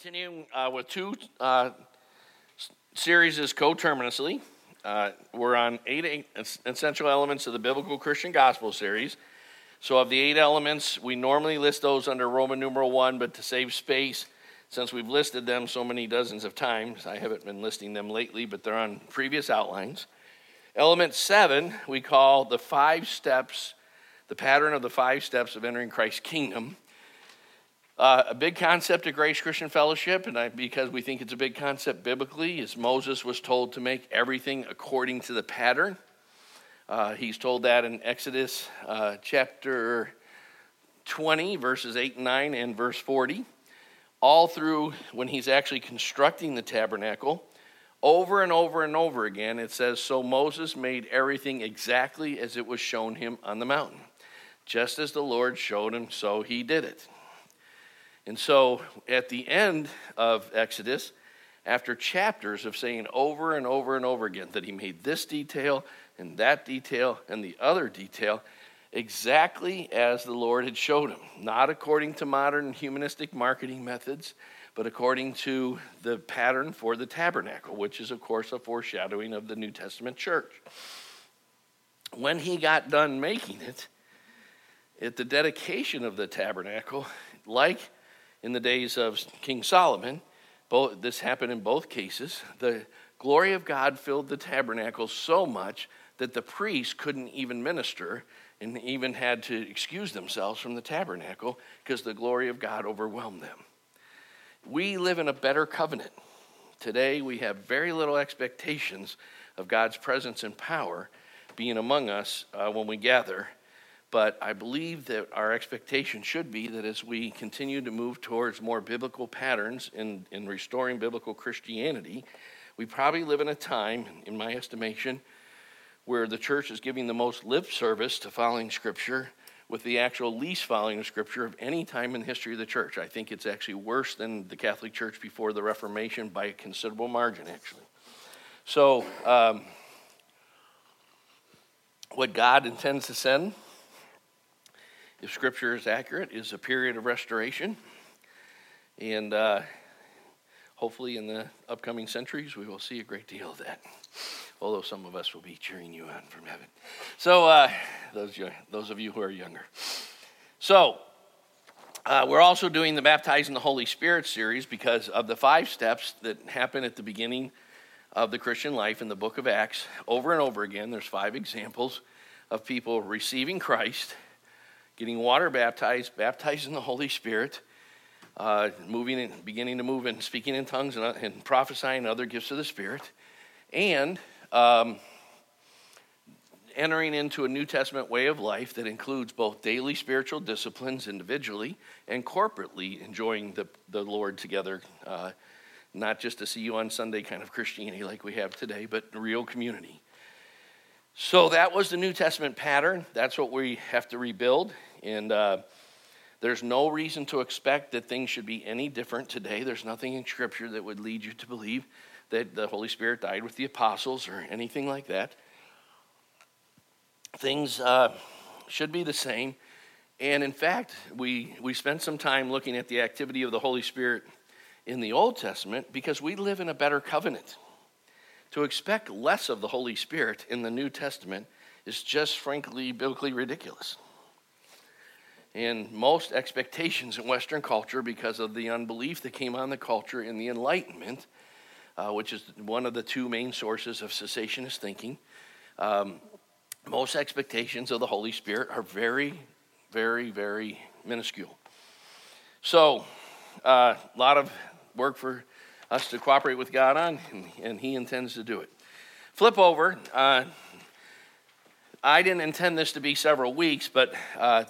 continuing uh, with two uh, series coterminously. Uh, we're on eight essential elements of the biblical Christian gospel series. So, of the eight elements, we normally list those under Roman numeral one, but to save space, since we've listed them so many dozens of times, I haven't been listing them lately, but they're on previous outlines. Element seven, we call the five steps, the pattern of the five steps of entering Christ's kingdom. Uh, a big concept of Grace Christian Fellowship, and I, because we think it's a big concept biblically, is Moses was told to make everything according to the pattern. Uh, he's told that in Exodus uh, chapter 20, verses 8 and 9, and verse 40. All through when he's actually constructing the tabernacle, over and over and over again, it says, So Moses made everything exactly as it was shown him on the mountain. Just as the Lord showed him, so he did it. And so at the end of Exodus, after chapters of saying over and over and over again that he made this detail and that detail and the other detail exactly as the Lord had showed him, not according to modern humanistic marketing methods, but according to the pattern for the tabernacle, which is, of course, a foreshadowing of the New Testament church. When he got done making it, at the dedication of the tabernacle, like in the days of King Solomon. Both, this happened in both cases. The glory of God filled the tabernacle so much that the priests couldn't even minister and even had to excuse themselves from the tabernacle because the glory of God overwhelmed them. We live in a better covenant. Today, we have very little expectations of God's presence and power being among us uh, when we gather but I believe that our expectation should be that as we continue to move towards more biblical patterns in, in restoring biblical Christianity, we probably live in a time, in my estimation, where the church is giving the most lip service to following Scripture with the actual least following of Scripture of any time in the history of the church. I think it's actually worse than the Catholic Church before the Reformation by a considerable margin, actually. So, um, what God intends to send if Scripture is accurate, is a period of restoration. And uh, hopefully, in the upcoming centuries, we will see a great deal of that. Although some of us will be cheering you on from heaven. So, uh, those, those of you who are younger. So, uh, we're also doing the Baptizing the Holy Spirit series because of the five steps that happen at the beginning of the Christian life in the book of Acts. Over and over again, there's five examples of people receiving Christ getting water baptized, baptized in the Holy Spirit, uh, moving and beginning to move and speaking in tongues and, uh, and prophesying other gifts of the Spirit, and um, entering into a New Testament way of life that includes both daily spiritual disciplines individually and corporately enjoying the, the Lord together. Uh, not just to see you on Sunday kind of Christianity like we have today, but real community. So that was the New Testament pattern. That's what we have to rebuild. And uh, there's no reason to expect that things should be any different today. There's nothing in Scripture that would lead you to believe that the Holy Spirit died with the apostles or anything like that. Things uh, should be the same. And in fact, we, we spent some time looking at the activity of the Holy Spirit in the Old Testament because we live in a better covenant. To expect less of the Holy Spirit in the New Testament is just frankly biblically ridiculous and most expectations in Western culture because of the unbelief that came on the culture in the Enlightenment, uh, which is one of the two main sources of cessationist thinking. Um, most expectations of the Holy Spirit are very, very, very minuscule. So, a uh, lot of work for us to cooperate with God on, and, and He intends to do it. Flip over. Uh, I didn't intend this to be several weeks, but uh,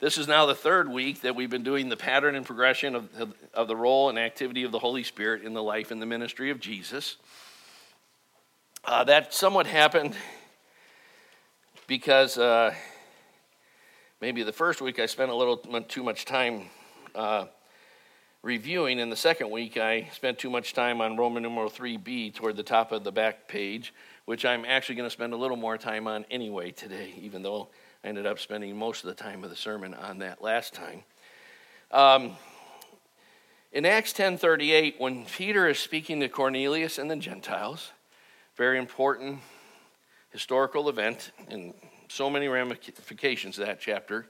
this is now the third week that we've been doing the pattern and progression of, of, the role and activity of the Holy Spirit in the life and the ministry of Jesus. Uh, that somewhat happened because uh, maybe the first week I spent a little too much time uh, reviewing, and the second week I spent too much time on Roman numeral 3b toward the top of the back page, which I'm actually going to spend a little more time on anyway today, even though I ended up spending most of the time of the sermon on that last time. Um, In Acts 10:38, when Peter is speaking to Cornelius and the Gentiles, very important historical event and so many ramifications of that chapter,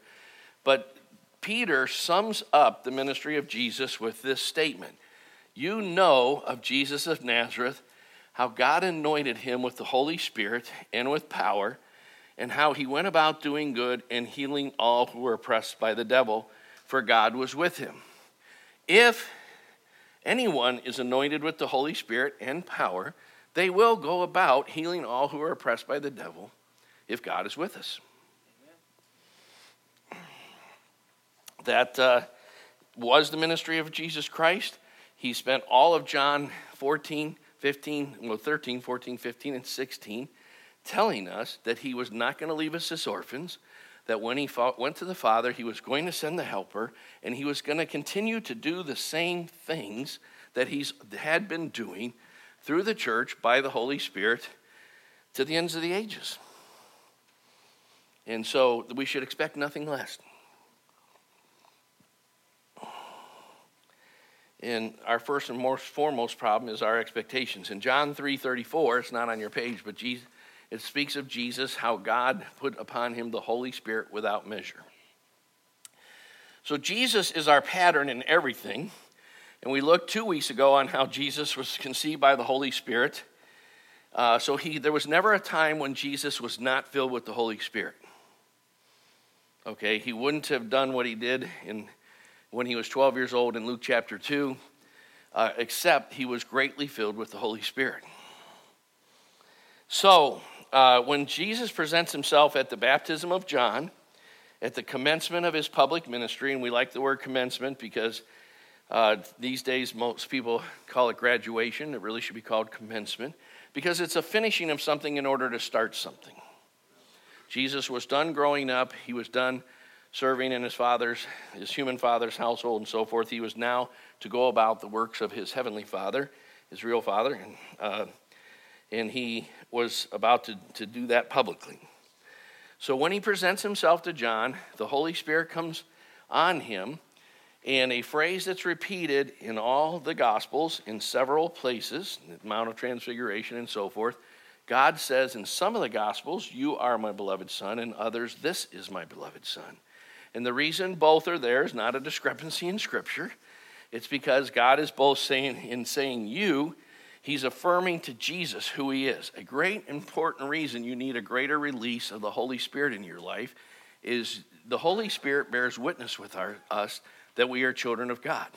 but Peter sums up the ministry of Jesus with this statement You know of Jesus of Nazareth, how God anointed him with the Holy Spirit and with power, and how he went about doing good and healing all who were oppressed by the devil, for God was with him. If anyone is anointed with the Holy Spirit and power, they will go about healing all who are oppressed by the devil if God is with us. that uh, was the ministry of Jesus Christ. He spent all of John 14, 15, well, 13, 14, 15, and 16 telling us that he was not going to leave us as orphans, that when he fought, went to the Father, he was going to send the Helper, and he was going to continue to do the same things that he had been doing through the church by the Holy Spirit to the ends of the ages. And so we should expect nothing less. And our first and most foremost problem is our expectations. In John 3:34, it's not on your page, but Jesus, it speaks of Jesus, how God put upon him the Holy Spirit without measure. So Jesus is our pattern in everything. And we looked two weeks ago on how Jesus was conceived by the Holy Spirit. Uh, so he, there was never a time when Jesus was not filled with the Holy Spirit. Okay, he wouldn't have done what he did in when he was 12 years old in Luke chapter 2, uh, except he was greatly filled with the Holy Spirit. So, uh, when Jesus presents himself at the baptism of John, at the commencement of his public ministry, and we like the word commencement because uh, these days most people call it graduation. It really should be called commencement because it's a finishing of something in order to start something. Jesus was done growing up, he was done serving in his father's, his human father's household and so forth. He was now to go about the works of his heavenly father, his real father, and, uh, and he was about to, to do that publicly. So when he presents himself to John, the Holy Spirit comes on him, and a phrase that's repeated in all the Gospels in several places, the Mount of Transfiguration and so forth. God says in some of the Gospels, You are my beloved Son, and others, This is my beloved Son. And the reason both are there is not a discrepancy in Scripture. It's because God is both saying, in saying you, He's affirming to Jesus who He is. A great important reason you need a greater release of the Holy Spirit in your life is the Holy Spirit bears witness with our, us that we are children of God.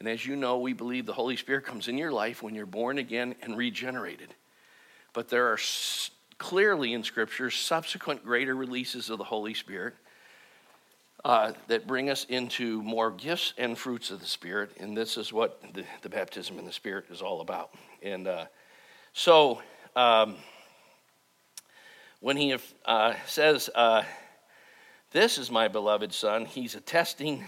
And as you know, we believe the Holy Spirit comes in your life when you're born again and regenerated. But there are clearly in Scripture subsequent greater releases of the Holy Spirit uh, that bring us into more gifts and fruits of the Spirit. And this is what the, the baptism in the Spirit is all about. And uh, so um, when he uh, says, uh, This is my beloved Son, he's attesting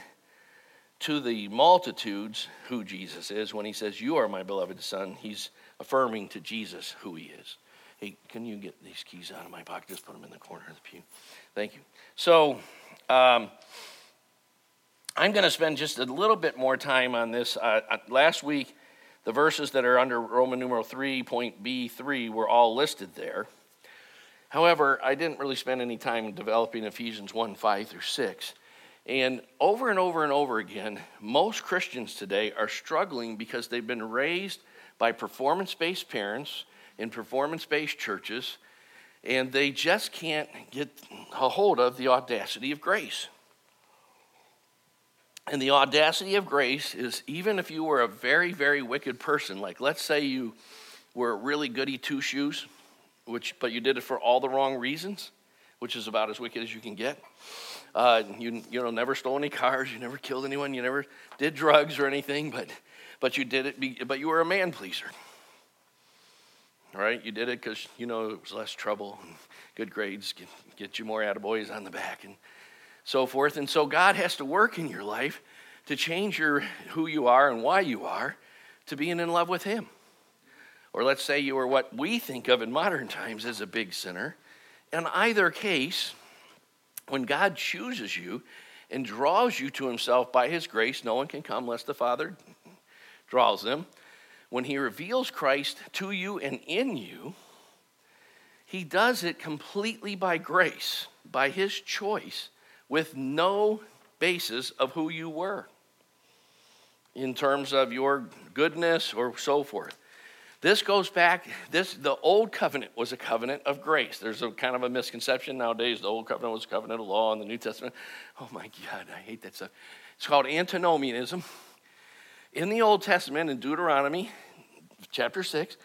to the multitudes who Jesus is. When he says, You are my beloved Son, he's affirming to Jesus who he is. Hey, can you get these keys out of my pocket? Just put them in the corner of the pew. Thank you. So, um, I'm going to spend just a little bit more time on this. Uh, uh, last week, the verses that are under Roman numeral 3.b3 were all listed there. However, I didn't really spend any time developing Ephesians 1 5 through 6. And over and over and over again, most Christians today are struggling because they've been raised by performance based parents in performance based churches and they just can't get a hold of the audacity of grace. And the audacity of grace is even if you were a very, very wicked person, like let's say you were really goody two shoes, which but you did it for all the wrong reasons, which is about as wicked as you can get. Uh, you you know never stole any cars, you never killed anyone, you never did drugs or anything, but but you did it. Be, but you were a man pleaser right? You did it because you know it was less trouble and good grades get, get you more attaboys on the back and so forth. And so God has to work in your life to change your who you are and why you are to being in love with Him. Or let's say you are what we think of in modern times as a big sinner. In either case, when God chooses you and draws you to himself by his grace. No one can come unless the Father draws them. When he reveals Christ to you and in you, he does it completely by grace, by his choice, with no basis of who you were in terms of your goodness or so forth. This goes back, this the old covenant was a covenant of grace. There's a kind of a misconception nowadays. The old covenant was a covenant of law, and the New Testament, oh my God, I hate that stuff. It's called antinomianism. In the Old Testament, in Deuteronomy chapter 6,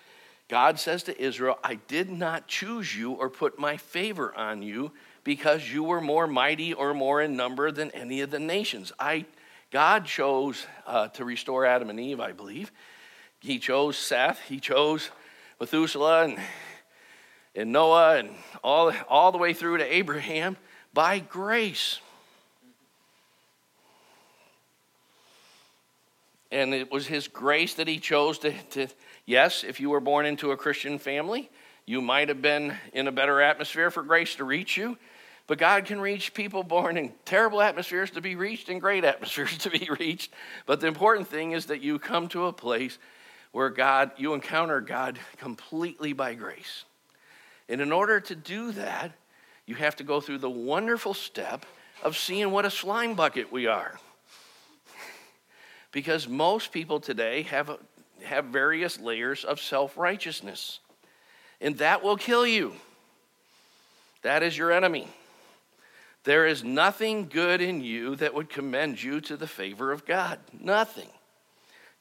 God says to Israel, I did not choose you or put my favor on you because you were more mighty or more in number than any of the nations. I, God chose uh, to restore Adam and Eve, I believe he chose Seth, he chose Methuselah and, and Noah and all, all the way through to Abraham by grace. And it was his grace that he chose to, to, yes, if you were born into a Christian family, you might have been in a better atmosphere for grace to reach you. But God can reach people born in terrible atmospheres to be reached and great atmospheres to be reached. But the important thing is that you come to a place where God, you encounter God completely by grace. And in order to do that, you have to go through the wonderful step of seeing what a slime bucket we are. Because most people today have, have various layers of self righteousness, and that will kill you. That is your enemy. There is nothing good in you that would commend you to the favor of God. Nothing.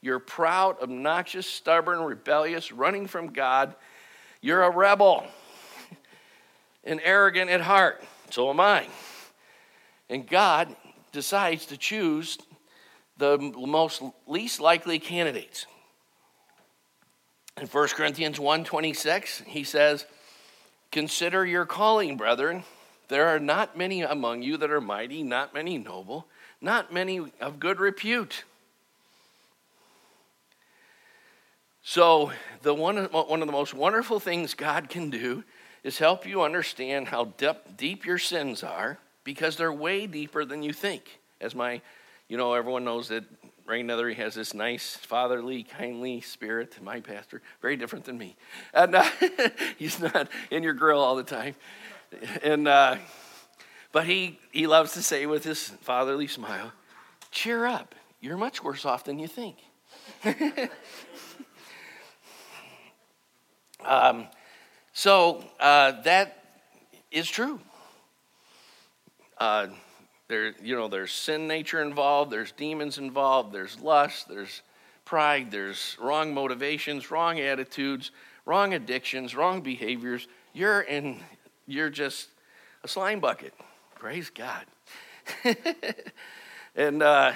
You're proud, obnoxious, stubborn, rebellious, running from God. You're a rebel and arrogant at heart. So am I. And God decides to choose the most least likely candidates. In 1 Corinthians 1:26, he says, "Consider your calling, brethren. There are not many among you that are mighty, not many noble, not many of good repute." So, the one, one of the most wonderful things God can do is help you understand how deep, deep your sins are because they're way deeper than you think. As my, you know, everyone knows that Ray Nethery has this nice, fatherly, kindly spirit, my pastor, very different than me. And uh, he's not in your grill all the time. And, uh, but he, he loves to say with his fatherly smile, cheer up. You're much worse off than you think. Um, so uh, that is true. There, you know, there's sin nature involved. There's demons involved. There's lust. There's pride. There's wrong motivations, wrong attitudes, wrong addictions, wrong behaviors. You're in. You're just a slime bucket. Praise God. and uh,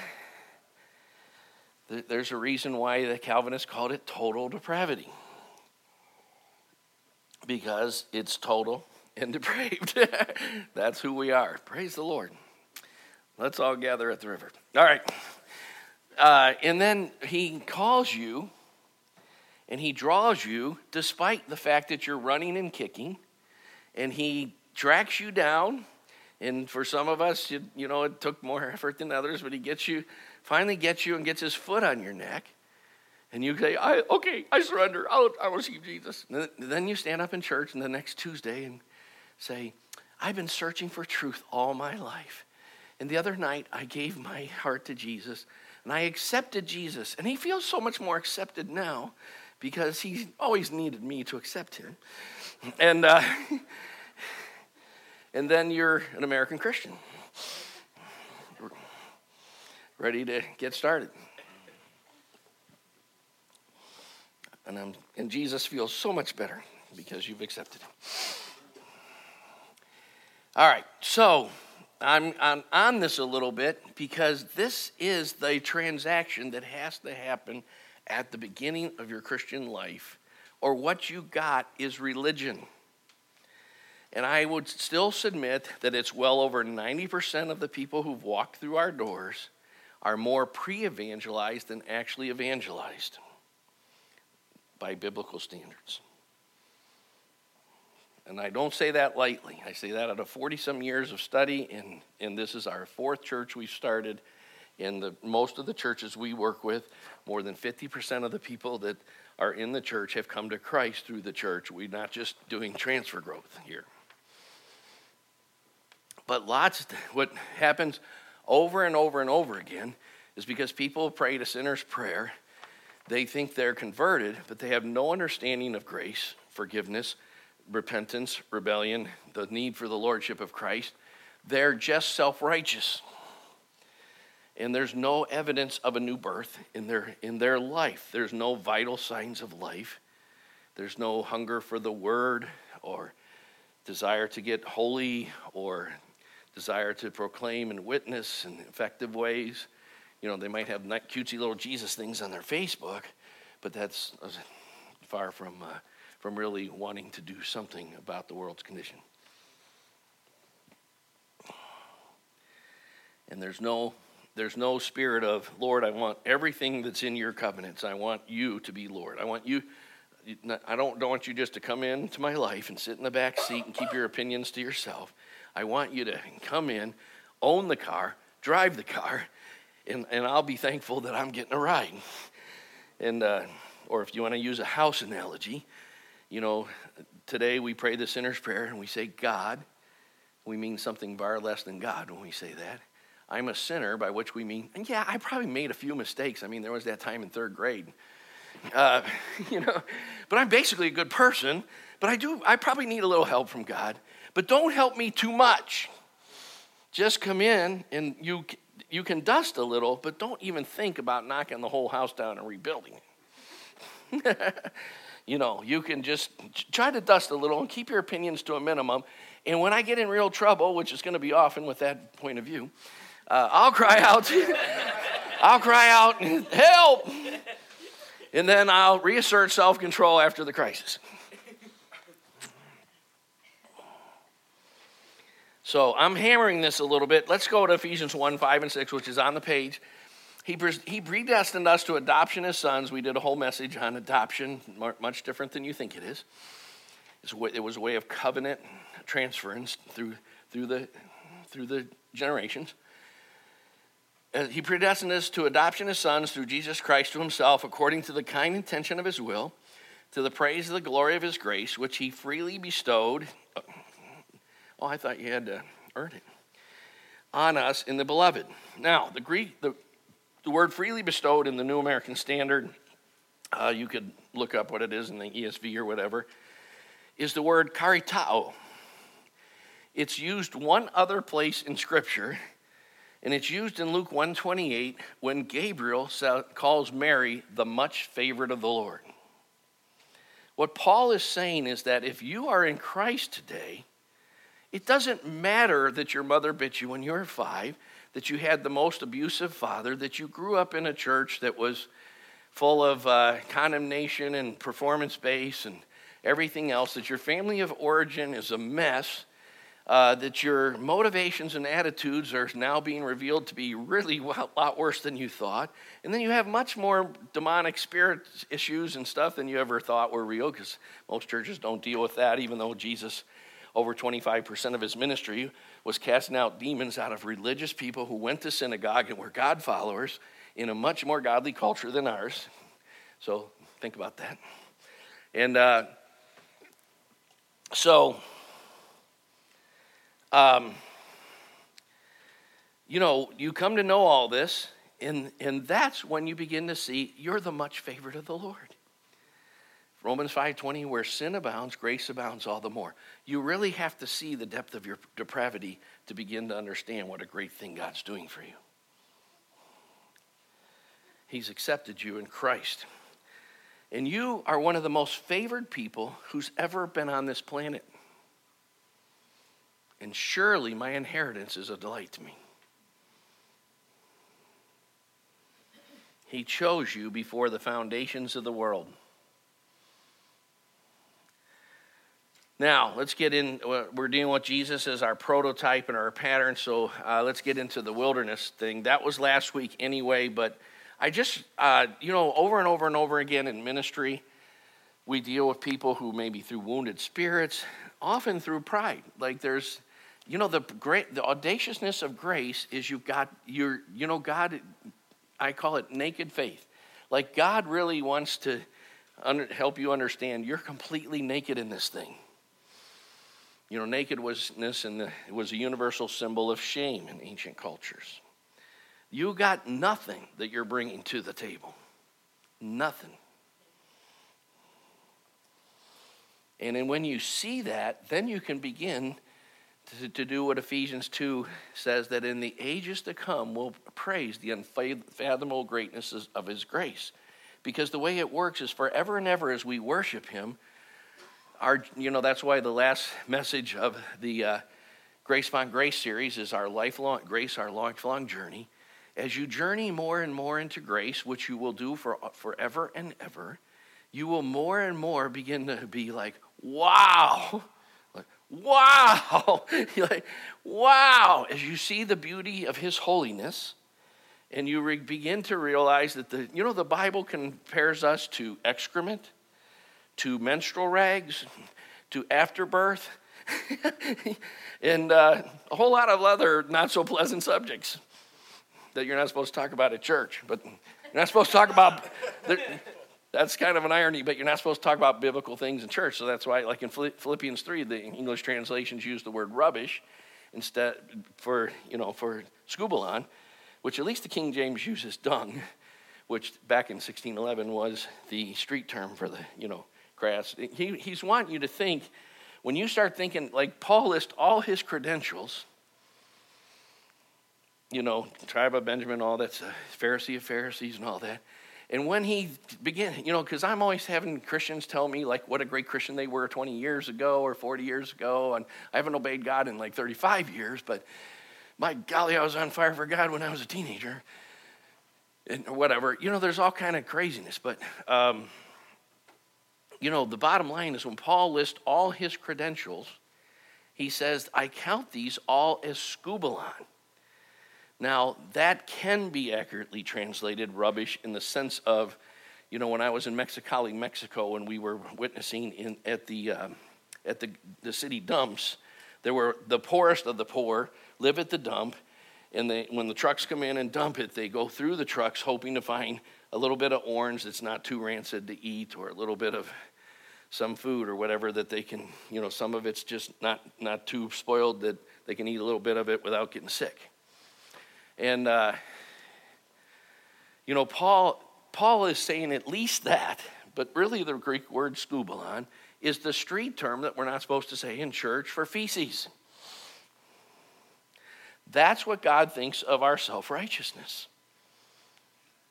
th- there's a reason why the Calvinists called it total depravity because it's total and depraved. That's who we are. Praise the Lord. Let's all gather at the river. All right. Uh, and then he calls you and he draws you despite the fact that you're running and kicking, and he tracks you down. And for some of us, you, you know, it took more effort than others, but he gets you, finally gets you and gets his foot on your neck and you say, I, okay, I surrender. I'll, I'll receive Jesus. And then you stand up in church and the next Tuesday and say, I've been searching for truth all my life. And the other night, I gave my heart to Jesus and I accepted Jesus. And he feels so much more accepted now because he always needed me to accept him. And, uh, and then you're an American Christian, ready to get started. And, I'm, and Jesus feels so much better because you've accepted him. All right, so I'm, I'm on this a little bit because this is the transaction that has to happen at the beginning of your Christian life, or what you got is religion. And I would still submit that it's well over 90% of the people who've walked through our doors are more pre evangelized than actually evangelized by biblical standards. And I don't say that lightly. I say that out of 40 some years of study, and, and this is our fourth church we've started. In the, most of the churches we work with, more than 50% of the people that are in the church have come to Christ through the church. We're not just doing transfer growth here. But lots, what happens over and over and over again is because people pray a sinner's prayer, they think they're converted, but they have no understanding of grace, forgiveness, repentance, rebellion, the need for the lordship of Christ. They're just self righteous. And there's no evidence of a new birth in their, in their life. There's no vital signs of life. There's no hunger for the word or desire to get holy or desire to proclaim and witness in effective ways. You know, they might have cutesy little Jesus things on their Facebook, but that's far from, uh, from really wanting to do something about the world's condition. And there's no there's no spirit of lord i want everything that's in your covenants i want you to be lord i want you i don't, don't want you just to come into my life and sit in the back seat and keep your opinions to yourself I want you to come in, own the car, drive the car, and, and I'll be thankful that I'm getting a ride. And, uh, or if you want to use a house analogy, you know, today we pray the sinner's prayer and we say, God, we mean something far less than God when we say that. I'm a sinner, by which we mean, yeah, I probably made a few mistakes. I mean, there was that time in third grade, uh, you know, but I'm basically a good person. But I do, I probably need a little help from God but don't help me too much. Just come in and you, you can dust a little, but don't even think about knocking the whole house down and rebuilding it. you know, you can just try to dust a little and keep your opinions to a minimum. And when I get in real trouble, which is going to be often with that point of view, uh, I'll cry out. I'll cry out, help! And then I'll reassert self control after the crisis. So I'm hammering this a little bit. Let's go to Ephesians 1 5 and 6, which is on the page. He, he predestined us to adoption as sons. We did a whole message on adoption, much different than you think it is. It was a way of covenant transference through, through, the, through the generations. Uh, he predestined us to adoption as sons through Jesus Christ to himself, according to the kind intention of his will, to the praise of the glory of his grace, which he freely bestowed Oh, I thought you had to earn it. On us in the beloved. Now, the Greek, the, the word freely bestowed in the New American Standard, uh, you could look up what it is in the ESV or whatever, is the word karitao. It's used one other place in Scripture, and it's used in Luke 128 when Gabriel calls Mary the much favored of the Lord. What Paul is saying is that if you are in Christ today, it doesn't matter that your mother bit you when you were five, that you had the most abusive father, that you grew up in a church that was full of uh, condemnation and performance based and everything else, that your family of origin is a mess, uh, that your motivations and attitudes are now being revealed to be really a lot worse than you thought. And then you have much more demonic spirit issues and stuff than you ever thought were real, because most churches don't deal with that, even though Jesus over 25% of his ministry was casting out demons out of religious people who went to synagogue and were God followers in a much more godly culture than ours. So think about that. And uh, so, um, you know, you come to know all this, and, and that's when you begin to see you're the much favored of the Lord. Romans 5:20 where sin abounds grace abounds all the more. You really have to see the depth of your depravity to begin to understand what a great thing God's doing for you. He's accepted you in Christ. And you are one of the most favored people who's ever been on this planet. And surely my inheritance is a delight to me. He chose you before the foundations of the world. Now, let's get in. We're dealing with Jesus as our prototype and our pattern, so uh, let's get into the wilderness thing. That was last week anyway, but I just, uh, you know, over and over and over again in ministry, We deal with people who maybe through wounded spirits, often through pride. Like there's, you know, the great, the audaciousness of grace is you've got your, you know, God. I call it naked faith. Like God really wants to under, help you understand you're completely naked in this thing. You know, nakedness and was a universal symbol of shame in ancient cultures. You got nothing that you're bringing to the table. Nothing. And then when you see that, then you can begin to, to, do what Ephesians 2 says that in the ages to come we'll praise the unfathomable greatness of his grace. Because the way it works is forever and ever as we worship him, our, you know, that's why the last message of the uh, Grace Upon Grace series is our lifelong grace, our lifelong journey. As you journey more and more into grace, which you will do for forever and ever, you will more and more begin to be like, wow, like, wow, like, wow, as you see the beauty of His holiness, and you re- begin to realize that the, you know, the Bible compares us to excrement to menstrual rags, to afterbirth, and uh, a whole lot of other not so pleasant subjects that you're not supposed to talk about at church. But you're not supposed to talk about. That's kind of an irony, but you're not supposed to talk about biblical things in church. So that's why, like in Philippians 3, the English translations use the word rubbish instead for, you know, for skubalon, which at least the King James uses dung, which back in 1611 was the street term for the, you know, He, he's wanting you to think, when you start thinking, like Paul lists all his credentials, you know, tribe of Benjamin, all that's a Pharisee of Pharisees and all that. And when he began, you know, because I'm always having Christians tell me like what a great Christian they were 20 years ago or 40 years ago, and I haven't obeyed God in like 35 years, but my golly, I was on fire for God when I was a teenager, and whatever. You know, there's all kind of craziness, but um, you know, the bottom line is when Paul lists all his credentials, he says, I count these all as skubalon. Now, that can be accurately translated rubbish in the sense of, you know, when I was in Mexicali, Mexico, and we were witnessing in, at, the, uh, at the, the city dumps, there were the poorest of the poor live at the dump, and they, when the trucks come in and dump it, they go through the trucks hoping to find a little bit of orange that's not too rancid to eat or a little bit of some food or whatever that they can, you know, some of it's just not, not too spoiled that they can eat a little bit of it without getting sick. And, uh, you know, Paul, Paul is saying at least that, but really the Greek word skubalon is the street term that we're not supposed to say in church for feces. That's what God thinks of our self righteousness.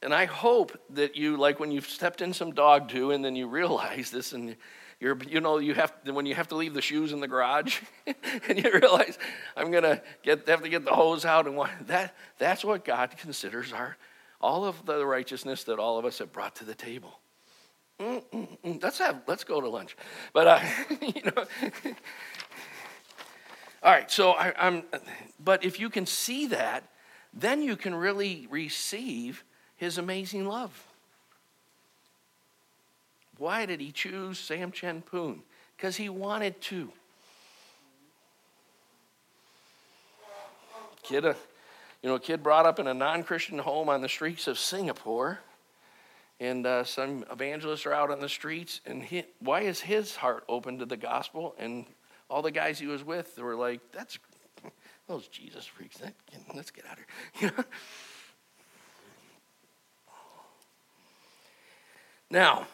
And I hope that you, like when you've stepped in some dog do, and then you realize this, and you're, you know, you have when you have to leave the shoes in the garage, and you realize I'm gonna get have to get the hose out, and what, that that's what God considers our all of the righteousness that all of us have brought to the table. Mm-mm-mm. Let's have let's go to lunch, but uh, you know. all right, so I, I'm, but if you can see that, then you can really receive his amazing love. Why did he choose Sam Chen Poon? Because he wanted to. Kid, uh, you know, a kid brought up in a non-Christian home on the streets of Singapore, and uh, some evangelists are out on the streets. And he, why is his heart open to the gospel? And all the guys he was with were like, "That's those Jesus freaks. That, let's get out of here." You know. Now,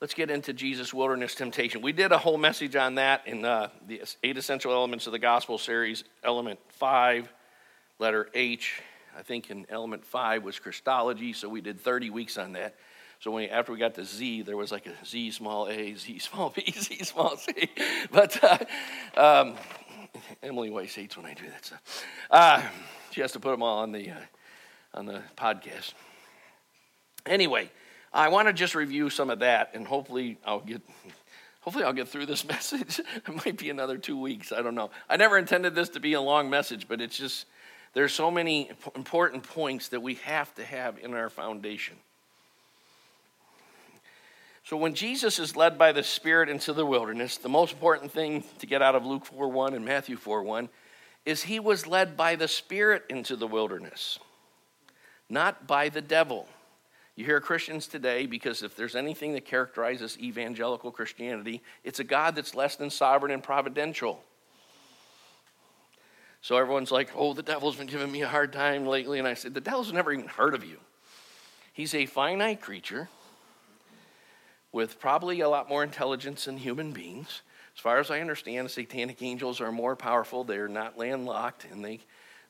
let's get into Jesus' wilderness temptation. We did a whole message on that in uh, the eight essential elements of the gospel series, element five, letter H. I think in element five was Christology, so we did 30 weeks on that. So when, after we got to Z, there was like a Z small a, Z small b, Z small c. But uh, um, Emily Weiss hates when I do that stuff. Uh, she has to put them all on the, uh, on the podcast. Anyway, I want to just review some of that, and hopefully I'll get. Hopefully, I'll get through this message. it might be another two weeks. I don't know. I never intended this to be a long message, but it's just, there's so many important points that we have to have in our foundation. So when Jesus is led by the Spirit into the wilderness, the most important thing to get out of Luke 4:1 and Matthew 4:1 is he was led by the Spirit into the wilderness, not by the devil. You hear Christians today because if there's anything that characterizes evangelical Christianity, it's a God that's less than sovereign and providential. So everyone's like, oh, the devil's been giving me a hard time lately. And I said, the devil's never even heard of you. He's a finite creature with probably a lot more intelligence than human beings. As far as I understand, satanic angels are more powerful. They're not landlocked and they,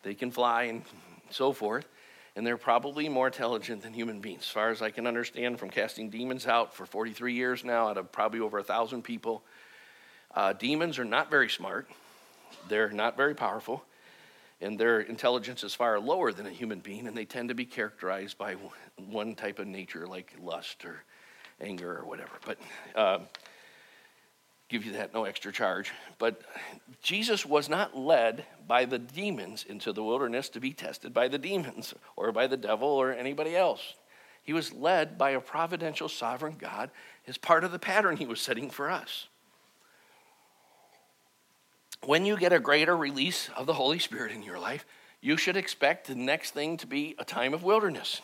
they can fly and so forth. And they're probably more intelligent than human beings. As far as I can understand from casting demons out for 43 years now, out of probably over a thousand people, uh, demons are not very smart. They're not very powerful, and their intelligence is far lower than a human being, and they tend to be characterized by one type of nature, like lust or anger or whatever. But uh, give you that no extra charge. But Jesus was not led by the demons into the wilderness to be tested by the demons or by the devil or anybody else. He was led by a providential sovereign God as part of the pattern he was setting for us when you get a greater release of the Holy Spirit in your life, you should expect the next thing to be a time of wilderness.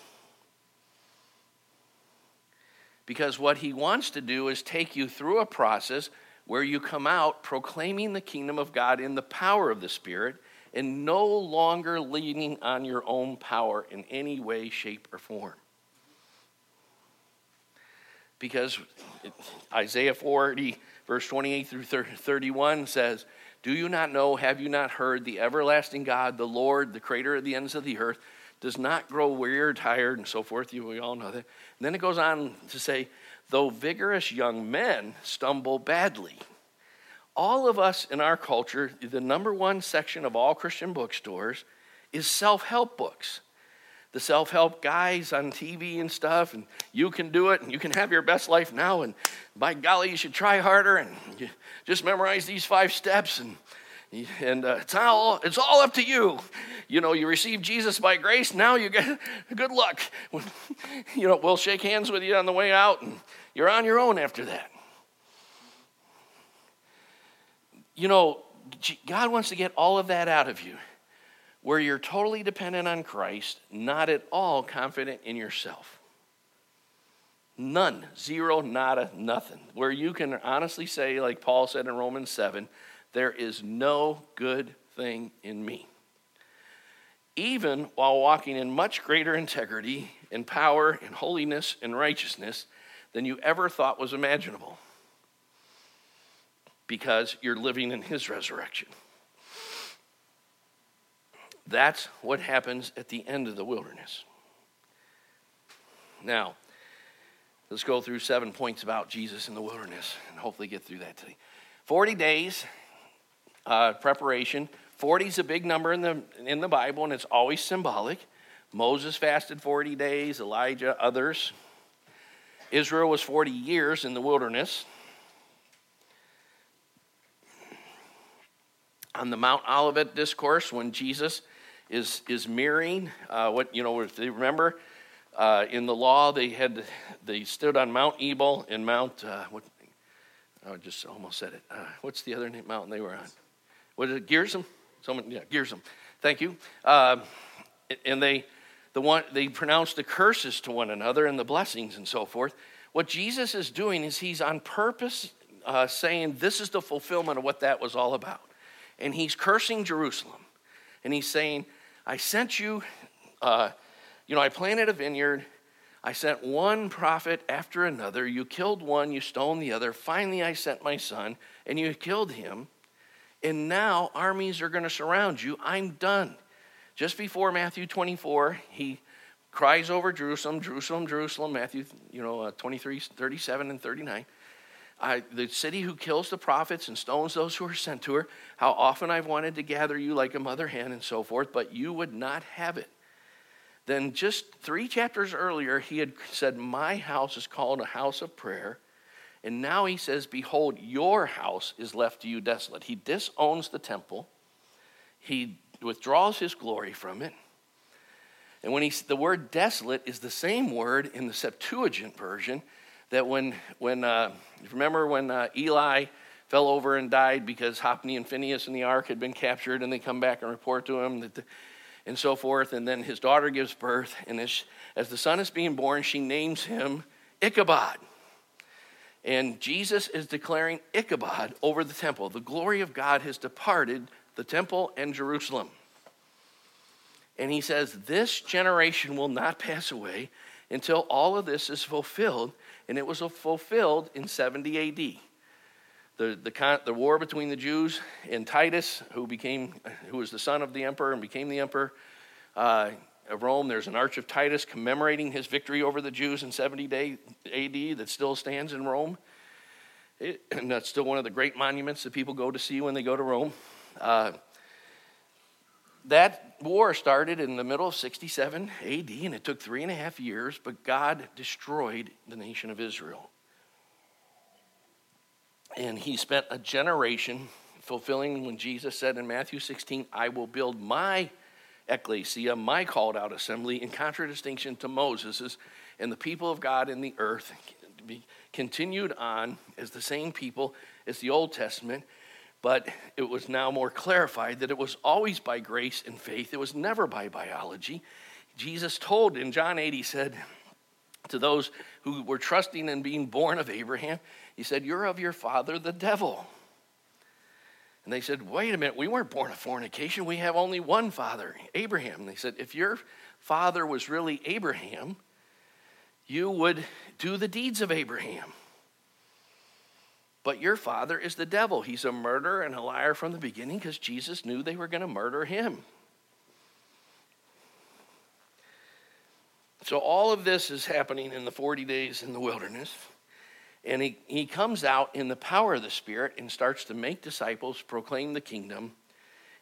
Because what he wants to do is take you through a process where you come out proclaiming the kingdom of God in the power of the Spirit and no longer leaning on your own power in any way, shape, or form. Because Isaiah 40, verse 28 through 31 says, do you not know, have you not heard, the everlasting God, the Lord, the creator of the ends of the earth, does not grow weary or tired, and so forth. You, we all know that. And then it goes on to say, though vigorous young men stumble badly. All of us in our culture, the number one section of all Christian bookstores is self help books the self help guys on TV and stuff, and you can do it, and you can have your best life now, and by golly, you should try harder, and just memorize these five steps, and and uh, it's all it's all up to you. You know, you receive Jesus by grace. Now you get good luck. You know, we'll shake hands with you on the way out, and you're on your own after that. You know, God wants to get all of that out of you where you're totally dependent on Christ, not at all confident in yourself. None, zero, nada, nothing. Where you can honestly say, like Paul said in Romans 7, there is no good thing in me. Even while walking in much greater integrity and power and holiness and righteousness than you ever thought was imaginable, because you're living in his resurrection. That's what happens at the end of the wilderness. Now, let's go through seven points about Jesus in the wilderness and hopefully get through that today. 40 days uh, preparation. 40 is a big number in the, in the Bible and it's always symbolic. Moses fasted 40 days, Elijah, others. Israel was 40 years in the wilderness. On the Mount Olivet discourse, when Jesus is, is mirroring uh, what, you know, if they remember uh, in the law, they had, they stood on Mount Ebal and Mount, uh, what, I just almost said it. Uh, what's the other mountain they were on? Was it Gerizim? Someone, yeah, Gerizim. Thank you. Um, and they, the one, they pronounced the curses to one another and the blessings and so forth. What Jesus is doing is he's on purpose uh, saying this is the fulfillment of what that was all about. And he's cursing Jerusalem. And he's saying, I sent you, uh, you know, I planted a vineyard. I sent one prophet after another. You killed one, you stoned the other. Finally, I sent my son, and you killed him. And now armies are going to surround you. I'm done. Just before Matthew 24, he cries over Jerusalem, Jerusalem, Jerusalem, Matthew, you know, uh, 23, 37, and 39 the city who kills the prophets and stones those who are sent to her. How often I've wanted to gather you like a mother hen and so forth, but you would not have it. Then, just three chapters earlier, he had said, My house is called a house of prayer. And now he says, Behold, your house is left to you desolate. He disowns the temple, he withdraws his glory from it. And when he, the word desolate is the same word in the Septuagint version that when, when uh, remember when uh, Eli fell over and died because Hophni and Phinehas in the ark had been captured, and they come back and report to him that the, and so forth. And then his daughter gives birth, and as, as the son is being born, she names him Ichabod. And Jesus is declaring Ichabod over the temple. The glory of God has departed the temple and Jerusalem. And he says, This generation will not pass away until all of this is fulfilled. And it was fulfilled in 70 AD the, the, the war between the Jews and Titus, who, became, who was the son of the emperor and became the emperor uh, of Rome. There's an Arch of Titus commemorating his victory over the Jews in 70 day AD that still stands in Rome. It, and that's still one of the great monuments that people go to see when they go to Rome. Uh, that war started in the middle of 67 AD, and it took three and a half years, but God destroyed the nation of Israel. And he spent a generation fulfilling when Jesus said in Matthew 16, I will build my ecclesia, my called out assembly, in contradistinction to Moses's, and the people of God in the earth continued on as the same people as the Old Testament, but it was now more clarified that it was always by grace and faith, it was never by biology. Jesus told in John 8, he said to those who were trusting in being born of Abraham, he said, You're of your father, the devil. And they said, Wait a minute, we weren't born of fornication. We have only one father, Abraham. And they said, If your father was really Abraham, you would do the deeds of Abraham. But your father is the devil. He's a murderer and a liar from the beginning because Jesus knew they were going to murder him. So, all of this is happening in the 40 days in the wilderness. And he, he comes out in the power of the Spirit and starts to make disciples, proclaim the kingdom,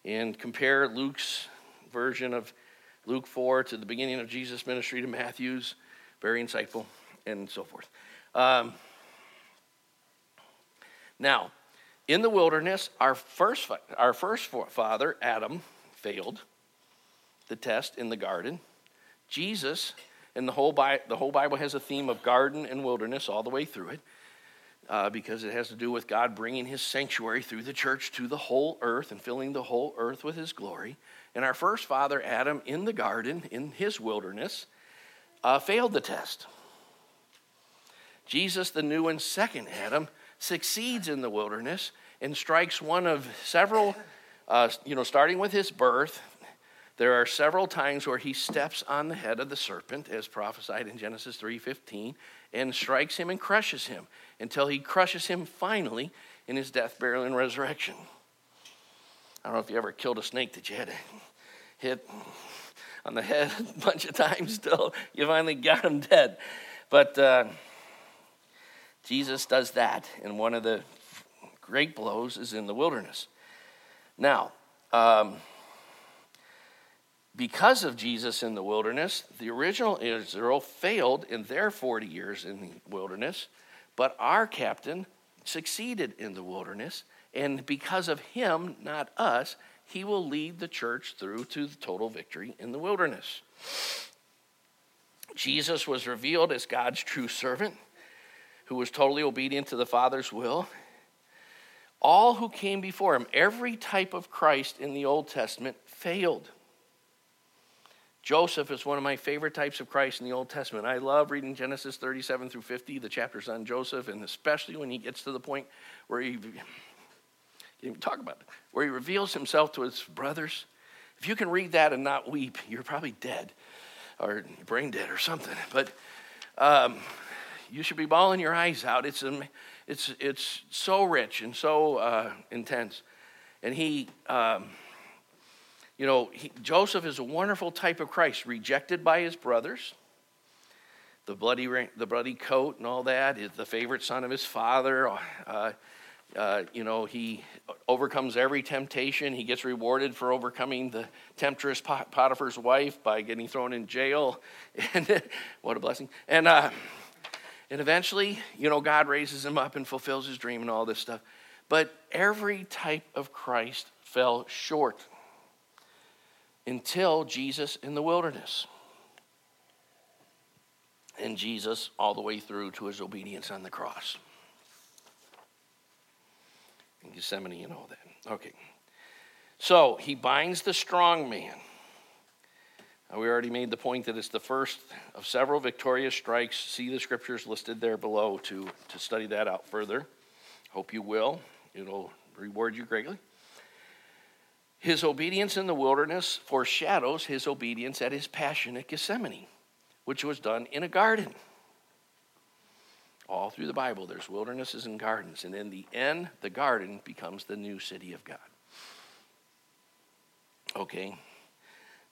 and compare Luke's version of Luke 4 to the beginning of Jesus' ministry to Matthew's. Very insightful, and so forth. Um, now, in the wilderness, our first, our first father, Adam, failed the test in the garden. Jesus and the whole, Bi- the whole Bible has a theme of garden and wilderness all the way through it uh, because it has to do with God bringing his sanctuary through the church to the whole earth and filling the whole earth with his glory. And our first father, Adam, in the garden, in his wilderness, uh, failed the test. Jesus, the new and second Adam, succeeds in the wilderness and strikes one of several, uh, you know, starting with his birth, there are several times where he steps on the head of the serpent, as prophesied in Genesis 3:15, and strikes him and crushes him until he crushes him finally in his death, burial, and resurrection. I don't know if you ever killed a snake that you had to hit on the head a bunch of times till you finally got him dead. But uh, Jesus does that, and one of the great blows is in the wilderness. Now, um, because of Jesus in the wilderness, the original Israel failed in their 40 years in the wilderness, but our captain succeeded in the wilderness. And because of him, not us, he will lead the church through to the total victory in the wilderness. Jesus was revealed as God's true servant who was totally obedient to the Father's will. All who came before him, every type of Christ in the Old Testament, failed. Joseph is one of my favorite types of Christ in the Old Testament. I love reading Genesis 37 through 50, the chapters on Joseph, and especially when he gets to the point where he, talk about it, where he reveals himself to his brothers. If you can read that and not weep, you're probably dead or brain dead or something. But um, you should be bawling your eyes out. It's, it's, it's so rich and so uh, intense. And he. Um, you know, he, Joseph is a wonderful type of Christ, rejected by his brothers. The bloody, the bloody coat and all that is the favorite son of his father. Uh, uh, you know, he overcomes every temptation. He gets rewarded for overcoming the temptress Potiphar's wife by getting thrown in jail. And what a blessing. And, uh, and eventually, you know, God raises him up and fulfills his dream and all this stuff. But every type of Christ fell short until Jesus in the wilderness. and Jesus all the way through to his obedience on the cross. In Gethsemane and all that. Okay. So he binds the strong man. Now, we already made the point that it's the first of several victorious strikes. See the scriptures listed there below to, to study that out further. Hope you will. It'll reward you greatly. His obedience in the wilderness foreshadows his obedience at his passion at Gethsemane, which was done in a garden. All through the Bible, there's wildernesses and gardens, and in the end, the garden becomes the new city of God. Okay.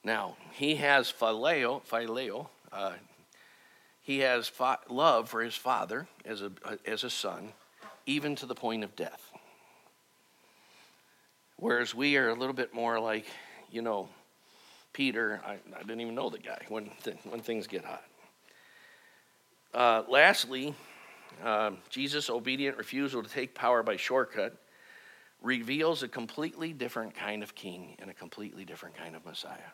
Now, he has phileo, phileo uh, he has love for his father as a, as a son, even to the point of death. Whereas we are a little bit more like, you know, Peter, I, I didn't even know the guy when, th- when things get hot. Uh, lastly, uh, Jesus' obedient refusal to take power by shortcut reveals a completely different kind of king and a completely different kind of Messiah.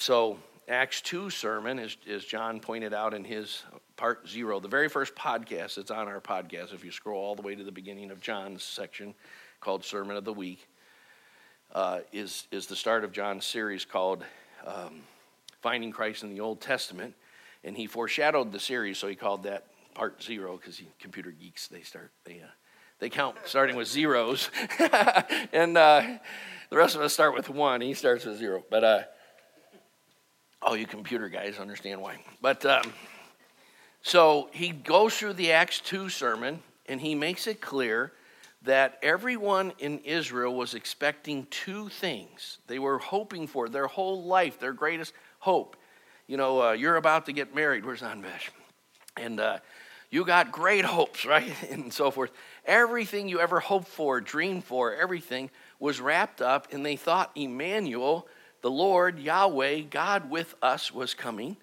So, Acts 2 sermon, as, as John pointed out in his part zero, the very first podcast that's on our podcast, if you scroll all the way to the beginning of John's section called Sermon of the Week, uh, is, is the start of John's series called um, Finding Christ in the Old Testament. And he foreshadowed the series, so he called that part zero because computer geeks, they start, they, uh, they count starting with zeros. and uh, the rest of us start with one. He starts with zero. But uh, all you computer guys understand why. But um, so he goes through the Acts 2 sermon and he makes it clear that everyone in Israel was expecting two things. They were hoping for their whole life, their greatest hope. You know, uh, you're about to get married. Where's Anvesh? And uh, you got great hopes, right? and so forth. Everything you ever hoped for, dreamed for, everything was wrapped up, and they thought Emmanuel, the Lord, Yahweh, God with us, was coming.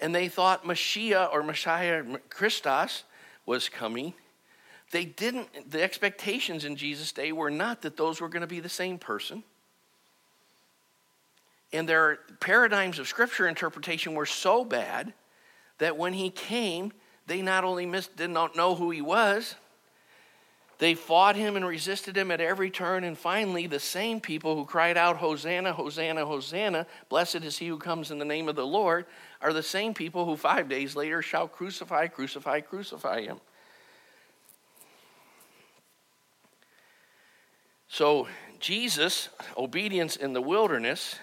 And they thought Messiah or Messiah Christos was coming. They didn't, the expectations in Jesus' day were not that those were going to be the same person. And their paradigms of scripture interpretation were so bad that when he came, they not only missed, did not know who he was, they fought him and resisted him at every turn. And finally, the same people who cried out, Hosanna, Hosanna, Hosanna, blessed is he who comes in the name of the Lord, are the same people who five days later shout, Crucify, crucify, crucify him. So, Jesus' obedience in the wilderness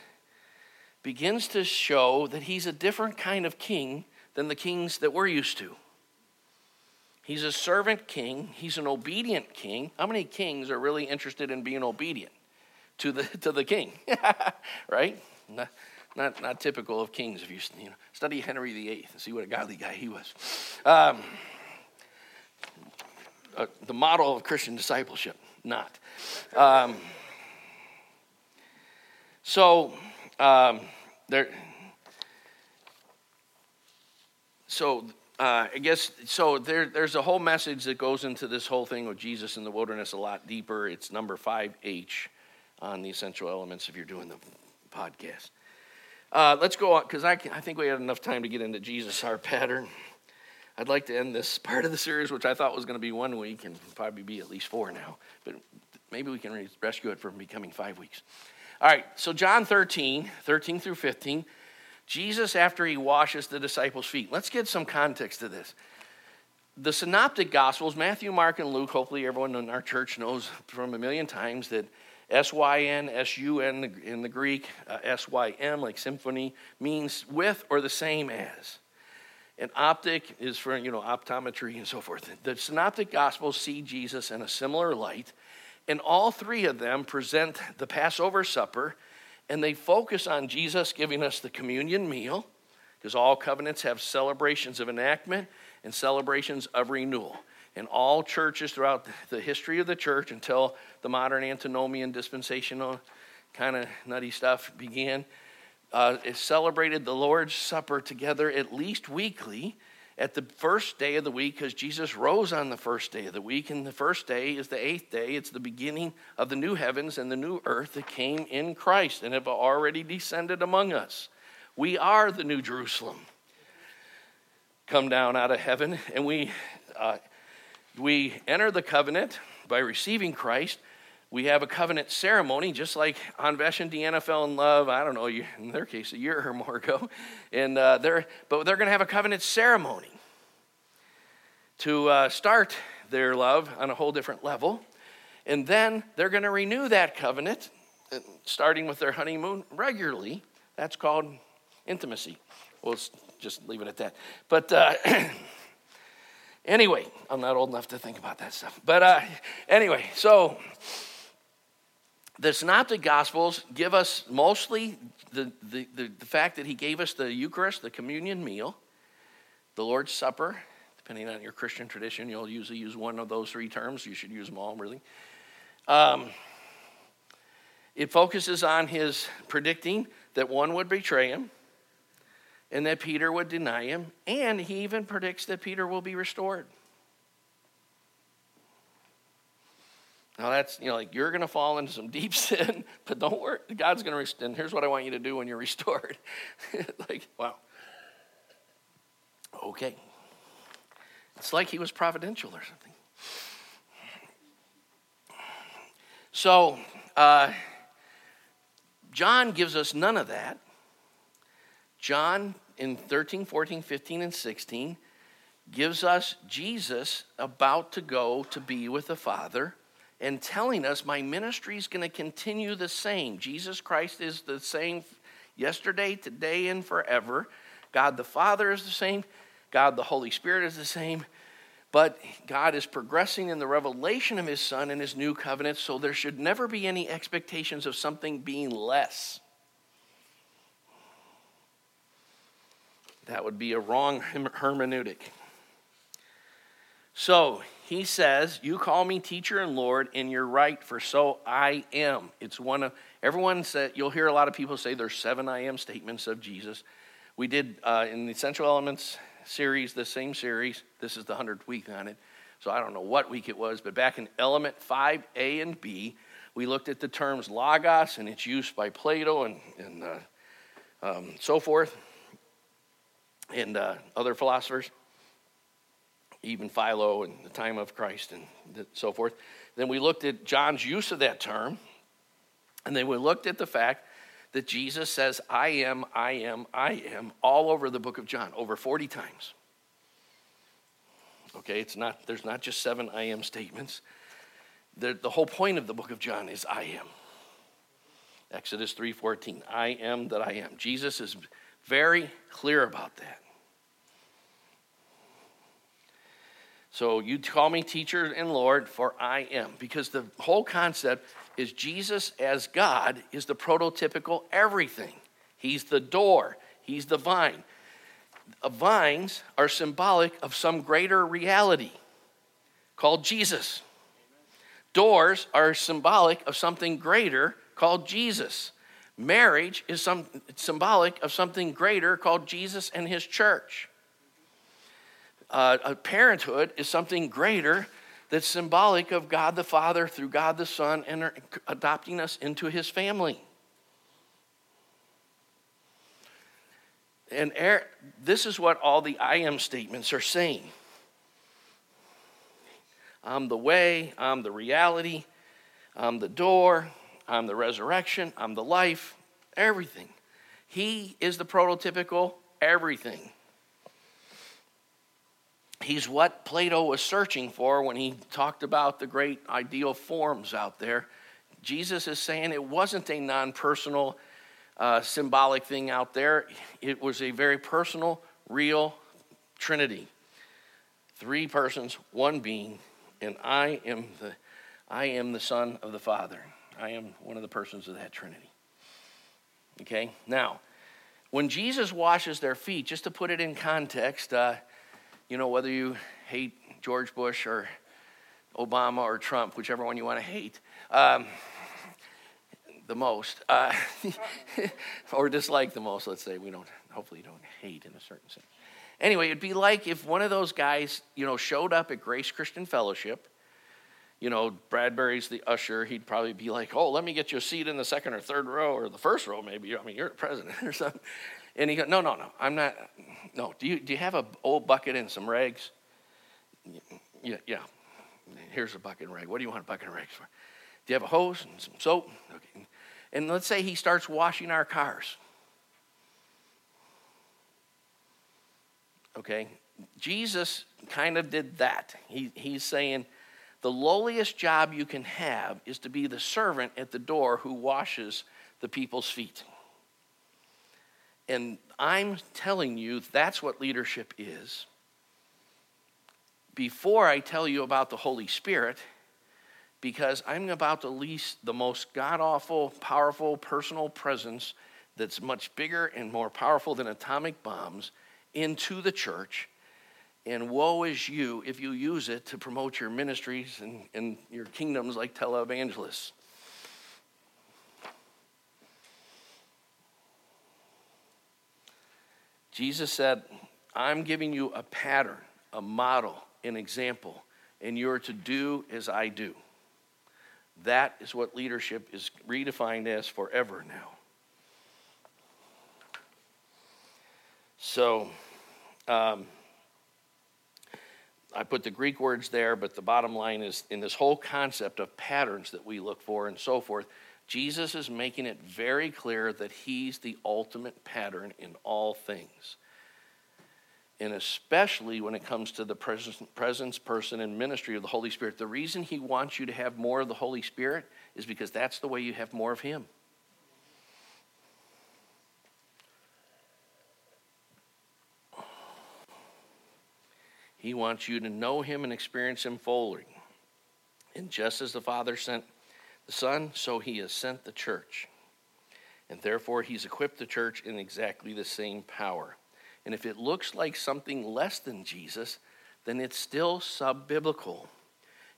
begins to show that he's a different kind of king than the kings that we're used to. He's a servant king, he's an obedient king. How many kings are really interested in being obedient to the, to the king? right? Not, not, not typical of kings. If you, you know, study Henry VIII and see what a godly guy he was. Um, uh, the model of Christian discipleship, not. Um, so, um, there. So uh, I guess so. There, there's a whole message that goes into this whole thing with Jesus in the wilderness a lot deeper. It's number five H on the essential elements if you're doing the podcast. Uh, let's go on because I, I think we had enough time to get into Jesus, our pattern. I'd like to end this part of the series, which I thought was going to be one week and probably be at least four now, but maybe we can rescue it from becoming five weeks. All right, so John 13, 13 through 15, Jesus after he washes the disciples' feet. Let's get some context to this. The synoptic gospels, Matthew, Mark, and Luke, hopefully everyone in our church knows from a million times that S Y N, S U N in the Greek, uh, S Y M, like symphony, means with or the same as. And optic is for, you know, optometry and so forth. The synoptic gospels see Jesus in a similar light, and all three of them present the Passover supper, and they focus on Jesus giving us the communion meal, because all covenants have celebrations of enactment and celebrations of renewal. And all churches throughout the history of the church until the modern antinomian dispensational kind of nutty stuff began uh, celebrated the Lord's Supper together at least weekly at the first day of the week because Jesus rose on the first day of the week, and the first day is the eighth day. It's the beginning of the new heavens and the new earth that came in Christ and have already descended among us. We are the new Jerusalem. come down out of heaven, and we, uh, we enter the covenant by receiving Christ. We have a covenant ceremony, just like Anvesh and Deanna fell in love, I don't know, in their case, a year or more ago. And uh, they're, but they're going to have a covenant ceremony to uh, start their love on a whole different level. And then they're going to renew that covenant, uh, starting with their honeymoon regularly. That's called intimacy. We'll just leave it at that. But uh, anyway, I'm not old enough to think about that stuff. But uh, anyway, so the Synoptic Gospels give us mostly the, the, the, the fact that he gave us the Eucharist, the communion meal, the Lord's Supper. Depending on your Christian tradition, you'll usually use one of those three terms. You should use them all, really. Um, it focuses on his predicting that one would betray him and that Peter would deny him, and he even predicts that Peter will be restored. Now that's you know like you're going to fall into some deep sin, but don't worry, God's going to rest- and here's what I want you to do when you're restored. like wow, okay, it's like he was providential or something. So uh, John gives us none of that. John in 13, 14, 15, and 16 gives us Jesus about to go to be with the Father and telling us my ministry is going to continue the same. Jesus Christ is the same yesterday, today, and forever. God the Father is the same. God the Holy Spirit is the same. But God is progressing in the revelation of His Son in His new covenant, so there should never be any expectations of something being less. That would be a wrong hermeneutic. So he says, You call me teacher and Lord, and you're right, for so I am. It's one of, everyone said, you'll hear a lot of people say there's seven I am statements of Jesus. We did uh, in the Essential Elements series, the same series. This is the 100th week on it. So I don't know what week it was, but back in element 5A and B, we looked at the terms logos and its use by Plato and, and uh, um, so forth and uh, other philosophers, even Philo and the time of Christ and so forth. Then we looked at John's use of that term, and then we looked at the fact that Jesus says, I am, I am, I am, all over the book of John, over 40 times. Okay, it's not, there's not just seven I am statements. The, the whole point of the book of John is I am. Exodus 3:14. I am that I am. Jesus is very clear about that. So you call me teacher and Lord, for I am. Because the whole concept is Jesus as God is the prototypical everything. He's the door, He's the vine. Uh, vines are symbolic of some greater reality called Jesus. Doors are symbolic of something greater called Jesus. Marriage is some, symbolic of something greater called Jesus and his church. Uh, parenthood is something greater that's symbolic of God the Father through God the Son and adopting us into his family. And this is what all the I am statements are saying I'm the way, I'm the reality, I'm the door, I'm the resurrection, I'm the life, everything. He is the prototypical everything. He's what Plato was searching for when he talked about the great ideal forms out there. Jesus is saying it wasn't a non personal, uh, symbolic thing out there, it was a very personal, real Trinity. Three persons, one being, and I am the, I am the Son of the Father. I am one of the persons of that Trinity. Okay? Now, when Jesus washes their feet, just to put it in context, uh, you know, whether you hate George Bush or Obama or Trump, whichever one you want to hate, um, the most, uh, or dislike the most, let's say. We don't, hopefully, you don't hate in a certain sense. Anyway, it'd be like if one of those guys, you know, showed up at Grace Christian Fellowship you know, Bradbury's the usher, he'd probably be like, oh, let me get you a seat in the second or third row or the first row, maybe. I mean, you're the president or something. And he goes, No, no, no, I'm not. No, do you, do you have an old bucket and some rags? Yeah, yeah. Here's a bucket and rag. What do you want a bucket and rags for? Do you have a hose and some soap? Okay. And let's say he starts washing our cars. Okay? Jesus kind of did that. He, he's saying the lowliest job you can have is to be the servant at the door who washes the people's feet. And I'm telling you, that's what leadership is. Before I tell you about the Holy Spirit, because I'm about to lease the most god awful, powerful personal presence that's much bigger and more powerful than atomic bombs into the church. And woe is you if you use it to promote your ministries and, and your kingdoms like televangelists. Jesus said, I'm giving you a pattern, a model, an example, and you're to do as I do. That is what leadership is redefined as forever now. So, um, I put the Greek words there, but the bottom line is in this whole concept of patterns that we look for and so forth, Jesus is making it very clear that he's the ultimate pattern in all things. And especially when it comes to the presence, person, and ministry of the Holy Spirit. The reason he wants you to have more of the Holy Spirit is because that's the way you have more of him. He wants you to know him and experience him fully. And just as the Father sent the Son, so he has sent the church. And therefore, he's equipped the church in exactly the same power. And if it looks like something less than Jesus, then it's still sub biblical.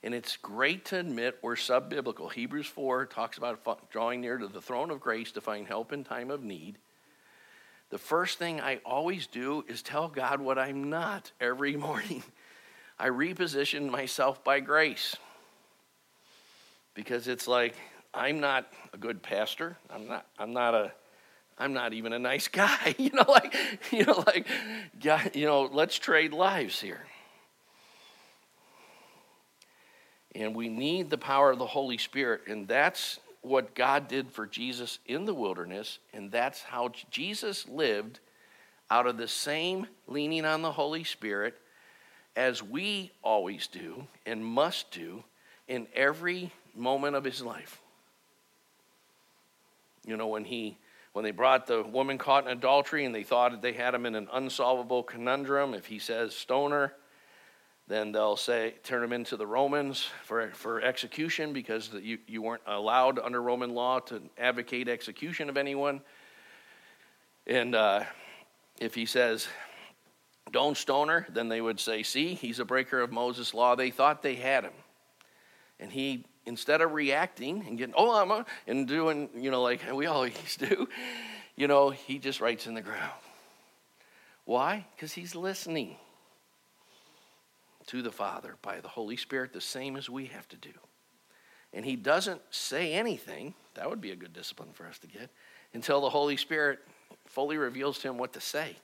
And it's great to admit we're sub biblical. Hebrews 4 talks about drawing near to the throne of grace to find help in time of need. The first thing I always do is tell God what I'm not every morning. I reposition myself by grace because it's like I'm not a good pastor. I'm not. I'm not a. I'm not even a nice guy. You know, like you know, like, you know. Let's trade lives here. And we need the power of the Holy Spirit, and that's what God did for Jesus in the wilderness, and that's how Jesus lived out of the same leaning on the Holy Spirit as we always do and must do in every moment of his life. You know, when he when they brought the woman caught in adultery and they thought they had him in an unsolvable conundrum, if he says stoner, then they'll say turn him into the Romans for, for execution because you, you weren't allowed under Roman law to advocate execution of anyone. And uh, if he says don't stone her, then they would say, see, he's a breaker of Moses' law. They thought they had him. And he instead of reacting and getting, oh, I'm a, and doing, you know, like we always do, you know, he just writes in the ground. Why? Because he's listening to the Father by the Holy Spirit, the same as we have to do. And he doesn't say anything, that would be a good discipline for us to get, until the Holy Spirit fully reveals to him what to say.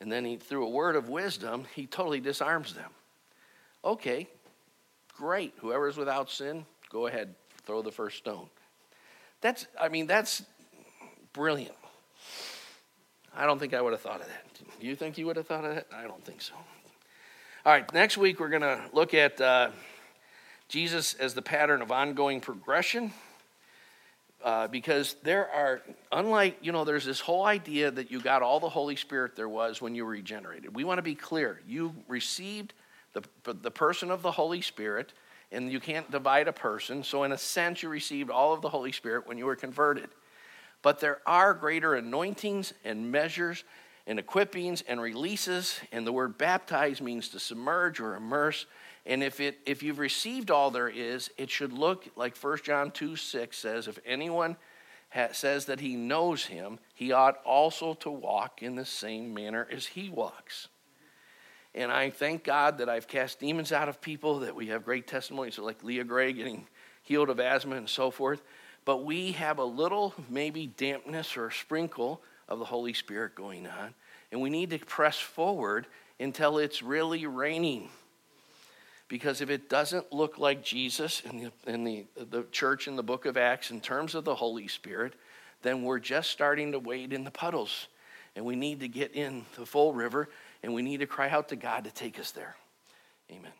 And then he, through a word of wisdom, he totally disarms them. Okay, great. Whoever's without sin, go ahead, throw the first stone. That's, I mean, that's brilliant. I don't think I would have thought of that. Do you think you would have thought of that? I don't think so. All right, next week we're going to look at uh, Jesus as the pattern of ongoing progression. Uh, because there are, unlike, you know, there's this whole idea that you got all the Holy Spirit there was when you were regenerated. We want to be clear. You received the, the person of the Holy Spirit, and you can't divide a person. So, in a sense, you received all of the Holy Spirit when you were converted. But there are greater anointings and measures and equippings and releases, and the word baptize means to submerge or immerse. And if, it, if you've received all there is, it should look like 1 John 2 6 says, if anyone ha- says that he knows him, he ought also to walk in the same manner as he walks. And I thank God that I've cast demons out of people, that we have great testimonies, like Leah Gray getting healed of asthma and so forth. but we have a little maybe dampness or sprinkle of the Holy Spirit going on, and we need to press forward until it's really raining. Because if it doesn't look like Jesus in the, in the, the church in the book of Acts in terms of the Holy Spirit, then we're just starting to wade in the puddles. And we need to get in the full river and we need to cry out to God to take us there. Amen.